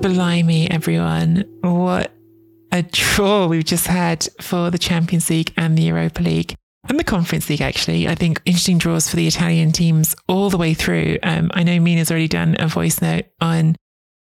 Blimey, everyone. What a draw we've just had for the Champions League and the Europa League and the Conference League, actually. I think interesting draws for the Italian teams all the way through. Um, I know Mina's already done a voice note on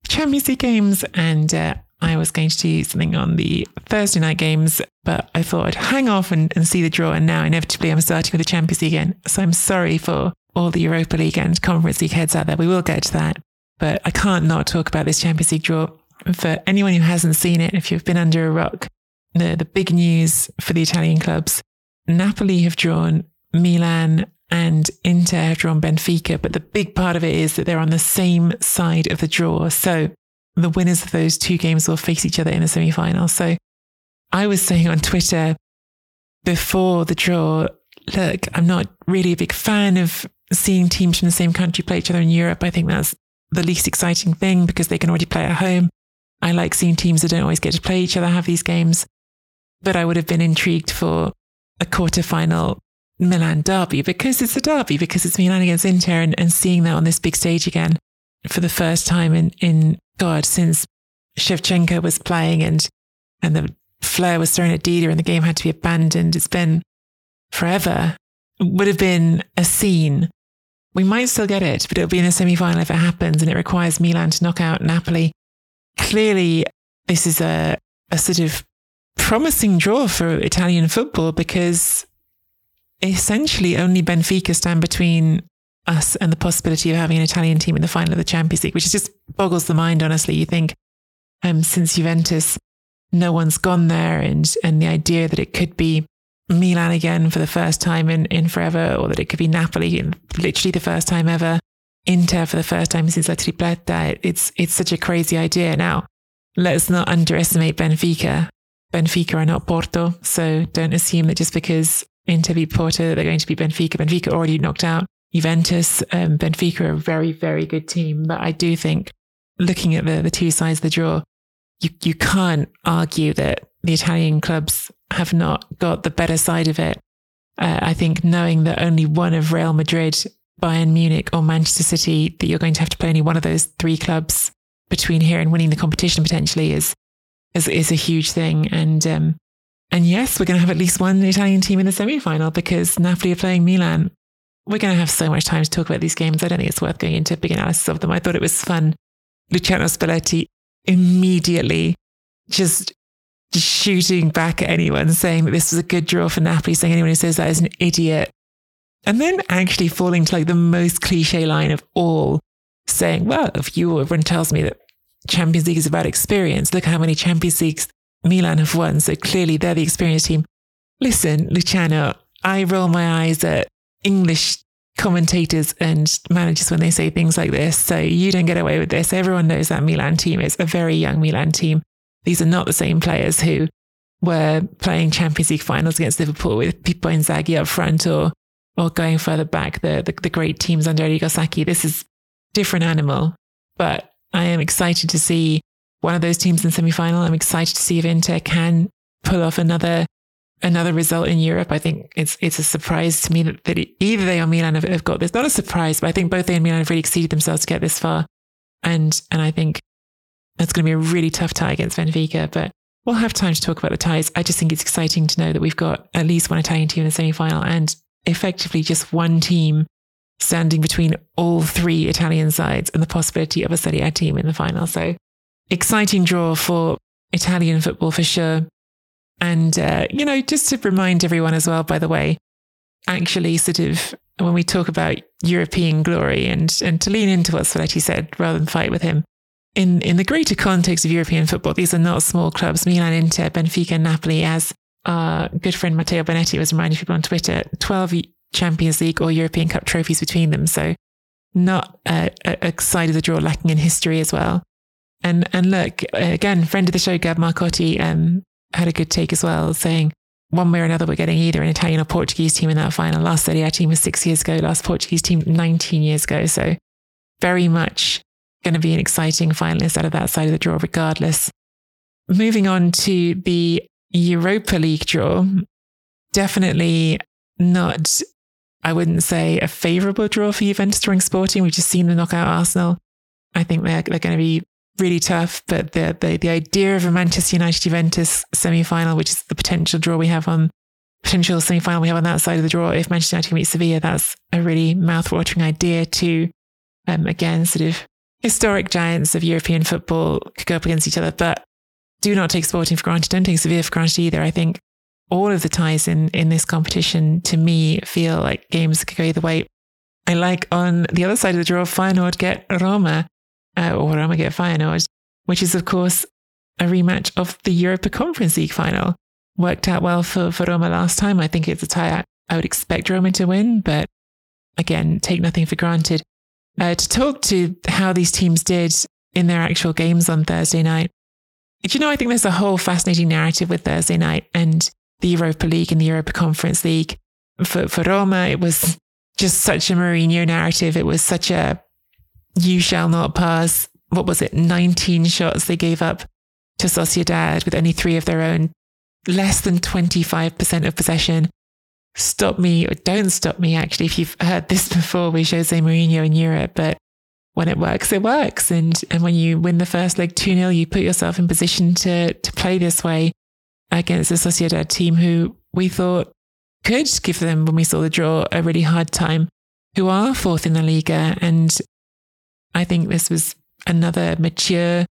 Champions League games, and uh, I was going to do something on the Thursday night games, but I thought I'd hang off and, and see the draw. And now, inevitably, I'm starting with the Champions League again. So I'm sorry for all the Europa League and Conference League heads out there. We will get to that. But I can't not talk about this Champions League draw. For anyone who hasn't seen it, if you've been under a rock, the, the big news for the Italian clubs Napoli have drawn Milan and Inter have drawn Benfica. But the big part of it is that they're on the same side of the draw. So the winners of those two games will face each other in the semi final. So I was saying on Twitter before the draw, look, I'm not really a big fan of seeing teams from the same country play each other in Europe. I think that's the least exciting thing because they can already play at home. I like seeing teams that don't always get to play each other have these games. But I would have been intrigued for a quarterfinal Milan derby because it's a derby, because it's Milan against Inter and, and seeing that on this big stage again for the first time in, in God, since Shevchenko was playing and, and the flare was thrown at Dida and the game had to be abandoned. It's been forever. It would have been a scene we might still get it, but it'll be in the semi final if it happens, and it requires Milan to knock out Napoli. Clearly, this is a, a sort of promising draw for Italian football because essentially only Benfica stand between us and the possibility of having an Italian team in the final of the Champions League, which just boggles the mind, honestly. You think um, since Juventus, no one's gone there, and, and the idea that it could be Milan again for the first time in, in forever, or that it could be Napoli, literally the first time ever, Inter for the first time since La Tripletta. It's, it's such a crazy idea. Now, let's not underestimate Benfica. Benfica are not Porto, so don't assume that just because Inter beat Porto, they're going to beat Benfica. Benfica already knocked out Juventus. Um, Benfica are a very, very good team, but I do think looking at the, the two sides of the draw, you, you can't argue that the Italian clubs have not got the better side of it. Uh, I think knowing that only one of Real Madrid, Bayern Munich, or Manchester City, that you're going to have to play only one of those three clubs between here and winning the competition potentially is is, is a huge thing. And um, and yes, we're going to have at least one Italian team in the semi final because Napoli are playing Milan. We're going to have so much time to talk about these games. I don't think it's worth going into a big analysis of them. I thought it was fun. Luciano Spalletti immediately just shooting back at anyone saying that this was a good draw for Napoli, saying anyone who says that is an idiot. And then actually falling to like the most cliche line of all, saying, well, if you or everyone tells me that Champions League is about experience, look how many Champions Leagues Milan have won. So clearly they're the experienced team. Listen, Luciano, I roll my eyes at English commentators and managers when they say things like this. So you don't get away with this. Everyone knows that Milan team is a very young Milan team. These are not the same players who were playing Champions League finals against Liverpool with Pippo Inzaghi up front or or going further back, the, the, the great teams under Arrigo. This is different animal, but I am excited to see one of those teams in semi-final. I'm excited to see if Inter can pull off another another result in Europe. I think it's it's a surprise to me that, either they or Milan have, have, got this. Not a surprise, but I think both they and Milan have really exceeded themselves to get this far. And and I think that's going to be a really tough tie against Benfica, but we'll have time to talk about the ties. I just think it's exciting to know that we've got at least one Italian team in the semi final and effectively just one team standing between all three Italian sides and the possibility of a Serie A team in the final. So exciting draw for Italian football for sure. And, uh, you know, just to remind everyone as well, by the way, actually, sort of when we talk about European glory and, and to lean into what Spalletti said rather than fight with him, in, in the greater context of European football, these are not small clubs. Milan, Inter, Benfica, and Napoli, as our good friend Matteo Bonetti was reminding people on Twitter, 12 Champions League or European Cup trophies between them. So not a, a side of the draw lacking in history as well. And and look, again, friend of the show, Gab Marcotti, um, had a good take as well, saying one way or another, we're getting either an Italian or Portuguese team in that final. Last Serie A team was six years ago, last Portuguese team 19 years ago. So very much going to be an exciting finalist out of that side of the draw, regardless. Moving on to the Europa League draw, definitely not, I wouldn't say a favourable draw for Juventus during Sporting. We've just seen them knock out Arsenal. I think they're, they're going to be really tough, but the, the, the idea of a Manchester United Juventus semi final, which is the potential draw we have on potential semi final we have on that side of the draw, if Manchester United meet Sevilla, that's a really mouth watering idea to, um, again, sort of historic giants of European football could go up against each other. But do not take Sporting for granted. Don't take Sevilla for granted either. I think all of the ties in, in this competition to me feel like games could go either way. I like on the other side of the draw, Feyenoord get Roma uh, or Roma get Feyenoord, which is, of course, a rematch of the Europa Conference League final. Worked out well for, for Roma last time. I think it's a tie I would expect Roma to win, but again, take nothing for granted. Uh, to talk to how these teams did in their actual games on Thursday night. Do you know, I think there's a whole fascinating narrative with Thursday night and the Europa League and the Europa Conference League. For, for Roma, it was just such a Mourinho narrative. It was such a you shall not pass. What was it? 19 shots they gave up to Sociedad with only three of their own, less than 25% of possession. Stop me, or don't stop me, actually, if you've heard this before with Jose Mourinho in Europe, but when it works, it works. And, and when you win the first leg 2 0, you put yourself in position to, to play this way against the Sociedad team who we thought could give them, when we saw the draw, a really hard time, who are fourth in the Liga and I think this was another mature,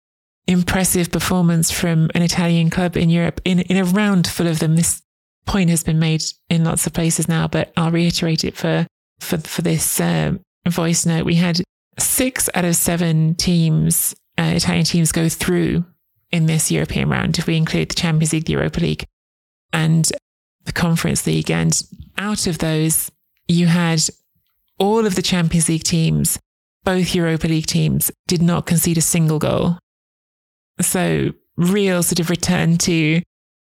impressive performance from an Italian club in Europe in, in a round full of them. This point has been made in lots of places now, but I'll reiterate it for, for, for this uh, voice note. We had six out of seven teams, uh, Italian teams go through in this European round, if we include the Champions League, the Europa League, and the Conference League. And out of those, you had all of the Champions League teams both Europa League teams did not concede a single goal. So, real sort of return to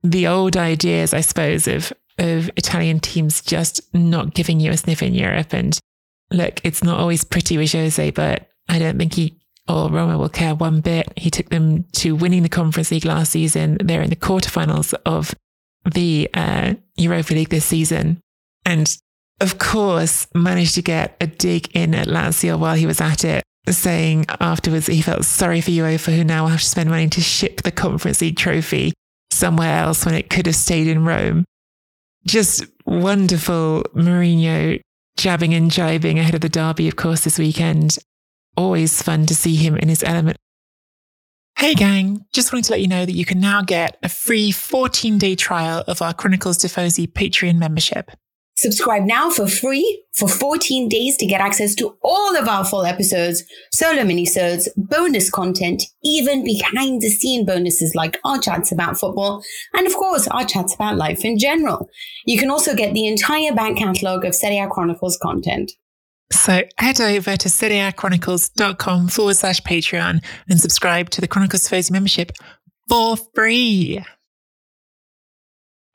the old ideas, I suppose, of, of Italian teams just not giving you a sniff in Europe. And look, it's not always pretty with Jose, but I don't think he or Roma will care one bit. He took them to winning the Conference League last season. They're in the quarterfinals of the uh, Europa League this season. And of course, managed to get a dig in at Lazio while he was at it, saying afterwards he felt sorry for UEFA, who now have to spend money to ship the Conference League trophy somewhere else when it could have stayed in Rome. Just wonderful Mourinho jabbing and jibing ahead of the derby, of course, this weekend. Always fun to see him in his element. Hey gang, just wanted to let you know that you can now get a free 14 day trial of our Chronicles Tifosi Patreon membership. Subscribe now for free for 14 days to get access to all of our full episodes, solo minisodes, bonus content, even behind the scene bonuses like our chats about football, and of course, our chats about life in general. You can also get the entire back catalogue of Serie A Chronicles content. So head over to serieachronicles.com forward slash Patreon and subscribe to the Chronicles Tifosi membership for free.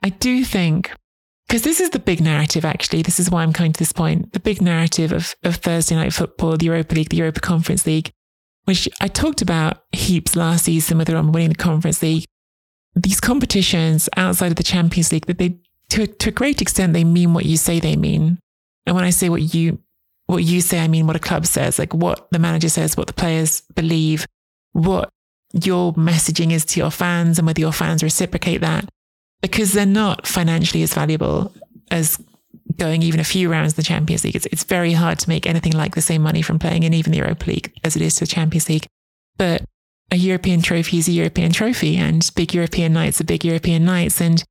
I do think because this is the big narrative, actually. This is why I'm coming to this point. The big narrative of, of Thursday night football, the Europa League, the Europa Conference League, which I talked about heaps last season, whether I'm winning the Conference League. These competitions outside of the Champions League, that they, to, to a great extent, they mean what you say they mean. And when I say what you, what you say, I mean what a club says, like what the manager says, what the players believe, what your messaging is to your fans and whether your fans reciprocate that because they're not financially as valuable as going even a few rounds in the Champions League. It's, it's very hard to make anything like the same money from playing in even the Europa League as it is to the Champions League. But a European trophy is a European trophy, and big European nights are big European nights. And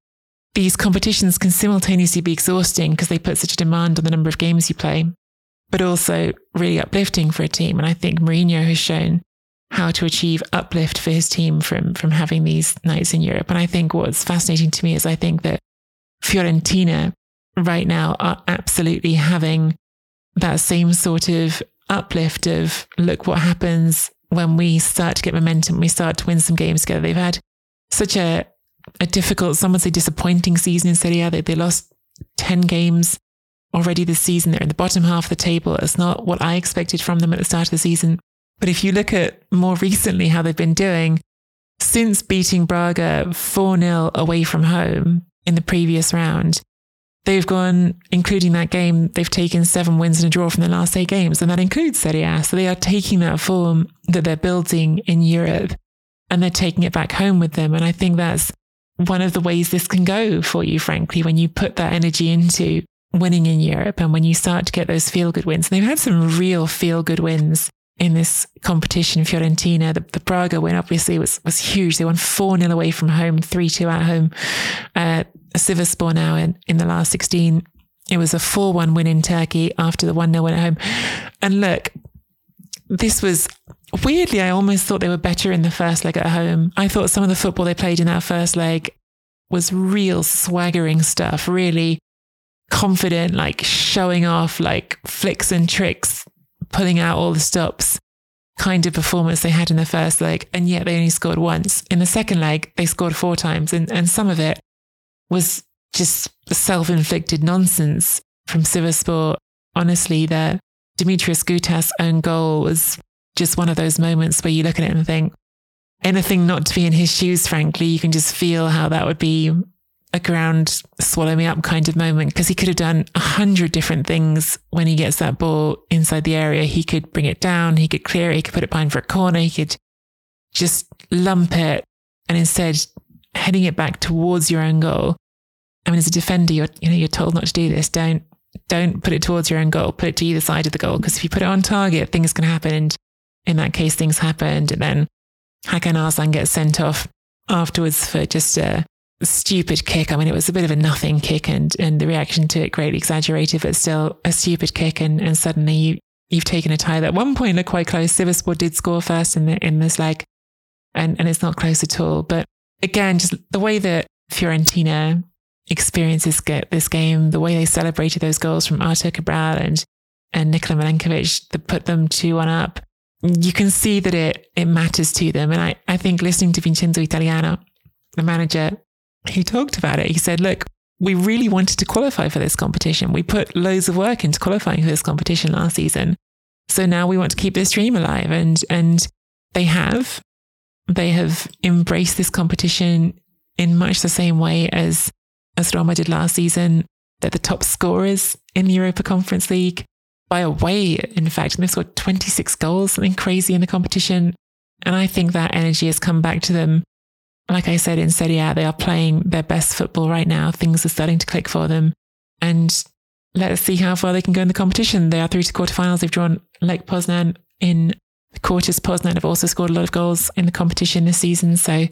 these competitions can simultaneously be exhausting because they put such a demand on the number of games you play, but also really uplifting for a team. And I think Mourinho has shown how to achieve uplift for his team from, from having these nights in Europe. And I think what's fascinating to me is I think that Fiorentina right now are absolutely having that same sort of uplift of look what happens when we start to get momentum, we start to win some games together. They've had such a, a difficult, some would say disappointing season in Serie A. They, they lost 10 games already this season. They're in the bottom half of the table. It's not what I expected from them at the start of the season. But if you look at more recently how they've been doing, since beating Braga 4 0 away from home in the previous round, they've gone, including that game, they've taken seven wins and a draw from the last eight games, and that includes Serie A. So they are taking that form that they're building in Europe and they're taking it back home with them. And I think that's one of the ways this can go for you, frankly, when you put that energy into winning in Europe and when you start to get those feel good wins. And they've had some real feel good wins in this competition. Fiorentina, the, the Braga win obviously was, was huge. They won 4 0 away from home, 3 2 at home. Uh, Sivasspor now in, in the last 16. It was a 4 1 win in Turkey after the 1 0 win at home. And look, this was weirdly, I almost thought they were better in the first leg at home. I thought some of the football they played in that first leg was real swaggering stuff, really confident, like showing off, like flicks and tricks, pulling out all the stops kind of performance they had in the first leg. And yet they only scored once. In the second leg, they scored four times. And, and some of it was just self inflicted nonsense from Sivasspor. Honestly, the Dimitris Goutas own goal was just one of those moments where you look at it and think, anything not to be in his shoes, frankly, you can just feel how that would be a ground swallow me up kind of moment because he could have done a hundred different things when he gets that ball inside the area. He could bring it down, he could clear it, he could put it behind for a corner, he could just lump it and instead heading it back towards your own goal. I mean, as a defender, you're, you know, you're told not to do this. Don't, don't put it towards your own goal. Put it to either side of the goal. Because if you put it on target, things can happen. And in that case, things happened. And then Hakan Arslan gets sent off afterwards for just a stupid kick. I mean, it was a bit of a nothing kick and, and the reaction to it greatly exaggerated, but still a stupid kick. And, and suddenly you, you've taken a tie that at one point looked quite close. Sivasspor did score first in the, in this leg and, and it's not close at all. But again, just the way that Fiorentina experiences get this game, the way they celebrated those goals from Arthur Cabral and and Nikola Milenkovic that put them 2 1 up, you can see that it it matters to them. And I, I think listening to Vincenzo Italiano, the manager, he talked about it. He said, look, we really wanted to qualify for this competition. We put loads of work into qualifying for this competition last season. So now we want to keep this dream alive. And and they have. They have embraced this competition in much the same way as, as Roma did last season. They're the top scorers in the Europa Conference League by a way, in fact. they've scored 26 goals, something crazy in the competition. And I think that energy has come back to them. Like I said in Serie A, they are playing their best football right now. Things are starting to click for them. And let us see how far they can go in the competition. They are through to quarterfinals. They've drawn Lech Poznan in the quarters. Poznan have also scored a lot of goals in the competition this season, so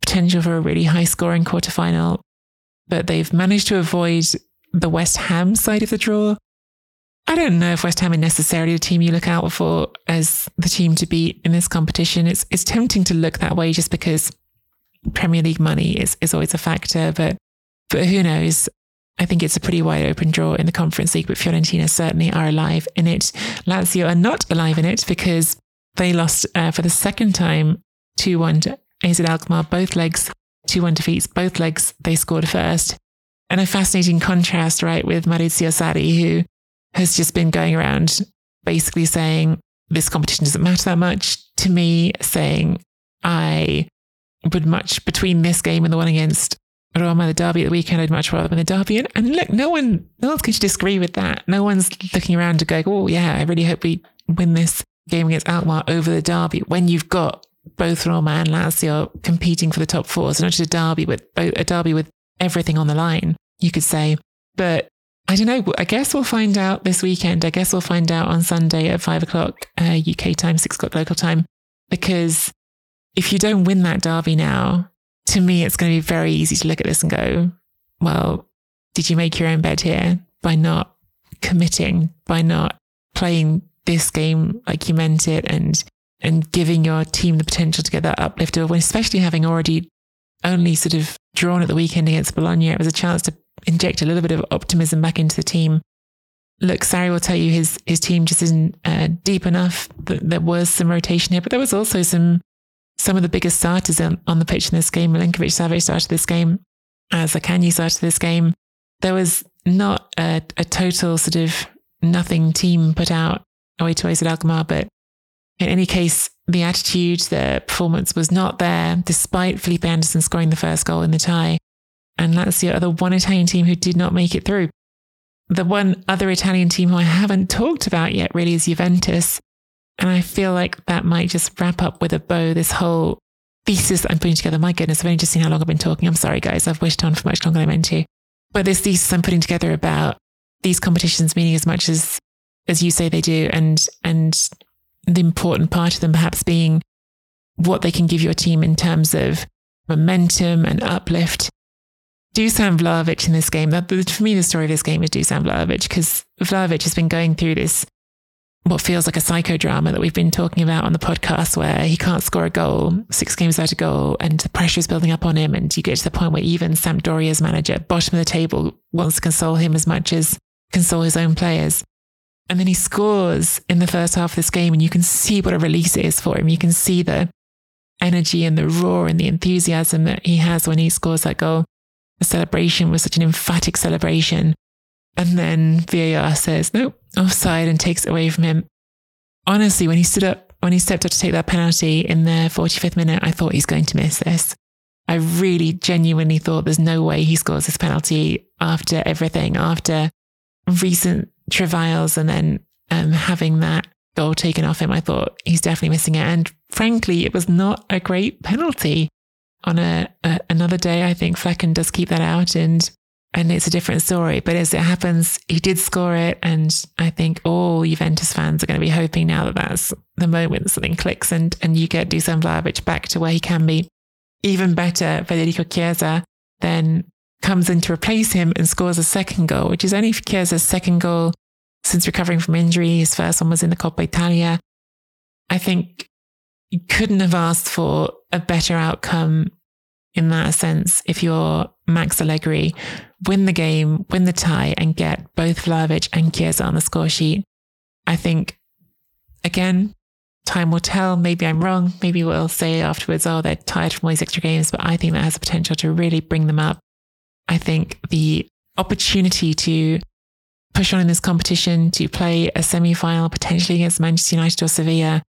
potential for a really high scoring quarterfinal. But they've managed to avoid the West Ham side of the draw. I don't know if West Ham are necessarily the team you look out for as the team to beat in this competition. It's it's tempting to look that way just because Premier League money is, is always a factor, but but who knows? I think it's a pretty wide open draw in the Conference League, but Fiorentina certainly are alive in it. Lazio are not alive in it because they lost uh, for the second time 2 1 to AZ Alkmaar, both legs, 2 1 defeats, both legs they scored first. And a fascinating contrast, right, with Maurizio Sarri, who has just been going around basically saying this competition doesn't matter that much to me, saying I would much between this game and the one against Roma, the derby at the weekend, I'd much rather win the derby. And, and look, no one, no one's going to disagree with that. No one's looking around to go, oh yeah, I really hope we win this game against Alkmaar over the derby when you've got both Roma and Lazio competing for the top four. So not just a derby with a derby with everything on the line, you could say. But I don't know. I guess we'll find out this weekend. I guess we'll find out on Sunday at five o'clock uh, UK time, six o'clock local time. Because if you don't win that derby now, to me, it's going to be very easy to look at this and go, well, did you make your own bed here by not committing, by not playing this game like you meant it and and giving your team the potential to get that uplift of especially having already only sort of drawn at the weekend against Bologna. It was a chance to inject a little bit of optimism back into the team. Look, Sarri will tell you his his team just isn't uh, deep enough. There was some rotation here, but there was also some some of the biggest starters on, on the pitch in this game. Milinkovic Savic started this game, uh, Zaccagni started this game. There was not a, a total sort of nothing team put out away to AZ Alkmaar, but in any case, the attitude, the performance was not there, despite Felipe Anderson scoring the first goal in the tie. And that's the other one Italian team who did not make it through. The one other Italian team who I haven't talked about yet really is Juventus. And I feel like that might just wrap up with a bow this whole thesis I'm putting together. My goodness, I've only just seen how long I've been talking. I'm sorry, guys. I've wished on for much longer than I meant to. But this thesis I'm putting together about these competitions meaning as much as as you say they do, and and the important part of them perhaps being what they can give your team in terms of momentum and uplift. Dusan Vlahovic in this game, that, for me, the story of this game is Dusan Vlahovic because Vlahovic has been going through this, what feels like a psychodrama that we've been talking about on the podcast, where he can't score a goal, six games without a goal, and the pressure is building up on him. And you get to the point where even Sampdoria's manager, bottom of the table, wants to console him as much as console his own players. And then he scores in the first half of this game, and you can see what a release it is for him. You can see the energy and the roar and the enthusiasm that he has when he scores that goal. The celebration was such an emphatic celebration. And then VAR says, nope, offside and takes it away from him. Honestly, when he stood up, when he stepped up to take that penalty in the 45th minute, I thought he's going to miss this. I really genuinely thought there's no way he scores this penalty after everything, after recent travails and then um, having that goal taken off him, I thought he's definitely missing it. And frankly, it was not a great penalty. On a, a another day, I think Flekken does keep that out, and and it's a different story. But as it happens, he did score it, and I think all Juventus fans are going to be hoping now that that's the moment that something clicks, and and you get Dusan Vlahovic back to where he can be. Even better, Federico Chiesa then comes in to replace him and scores a second goal, which is only Chiesa's second goal since recovering from injury. His first one was in the Coppa Italia. I think you couldn't have asked for a better outcome in that sense if you're Max Allegri. Win the game, win the tie, and get both Vlahovic and Chiesa on the score sheet. I think, again, time will tell. Maybe I'm wrong. Maybe we'll say afterwards, oh, they're tired from all these extra games. But I think that has the potential to really bring them up I think the opportunity to push on in this competition, to play a semi final potentially against Manchester United or Sevilla,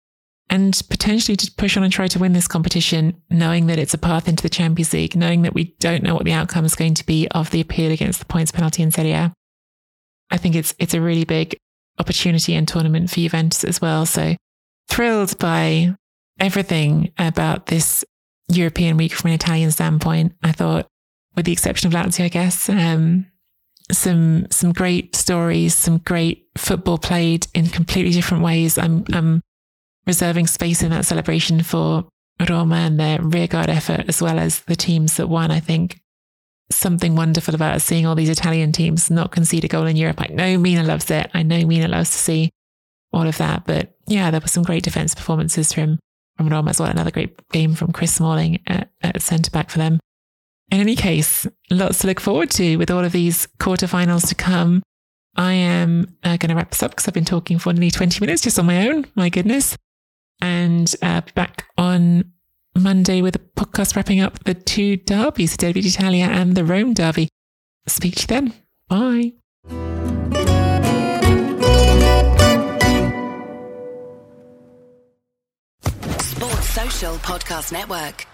and potentially to push on and try to win this competition, knowing that it's a path into the Champions League, knowing that we don't know what the outcome is going to be of the appeal against the points penalty in Serie A. I think it's it's a really big opportunity and tournament for Juventus as well. So thrilled by everything about this European week from an Italian standpoint. I thought with the exception of Lazio, I guess. Um, some some great stories, some great football played in completely different ways. I'm I'm reserving space in that celebration for Roma and their rearguard effort, as well as the teams that won. I think something wonderful about seeing all these Italian teams not concede a goal in Europe. I know Mina loves it. I know Mina loves to see all of that. But yeah, there were some great defense performances from from Roma as well. Another great game from Chris Smalling at, at centre back for them. In any case, lots to look forward to with all of these quarterfinals to come. I am uh, going to wrap this up because I've been talking for nearly 20 minutes just on my own. My goodness. And uh, back on Monday with a podcast wrapping up the two derbies, the Derby d'Italia and the Rome Derby. Speak to you then. Bye. Sports Social Podcast Network.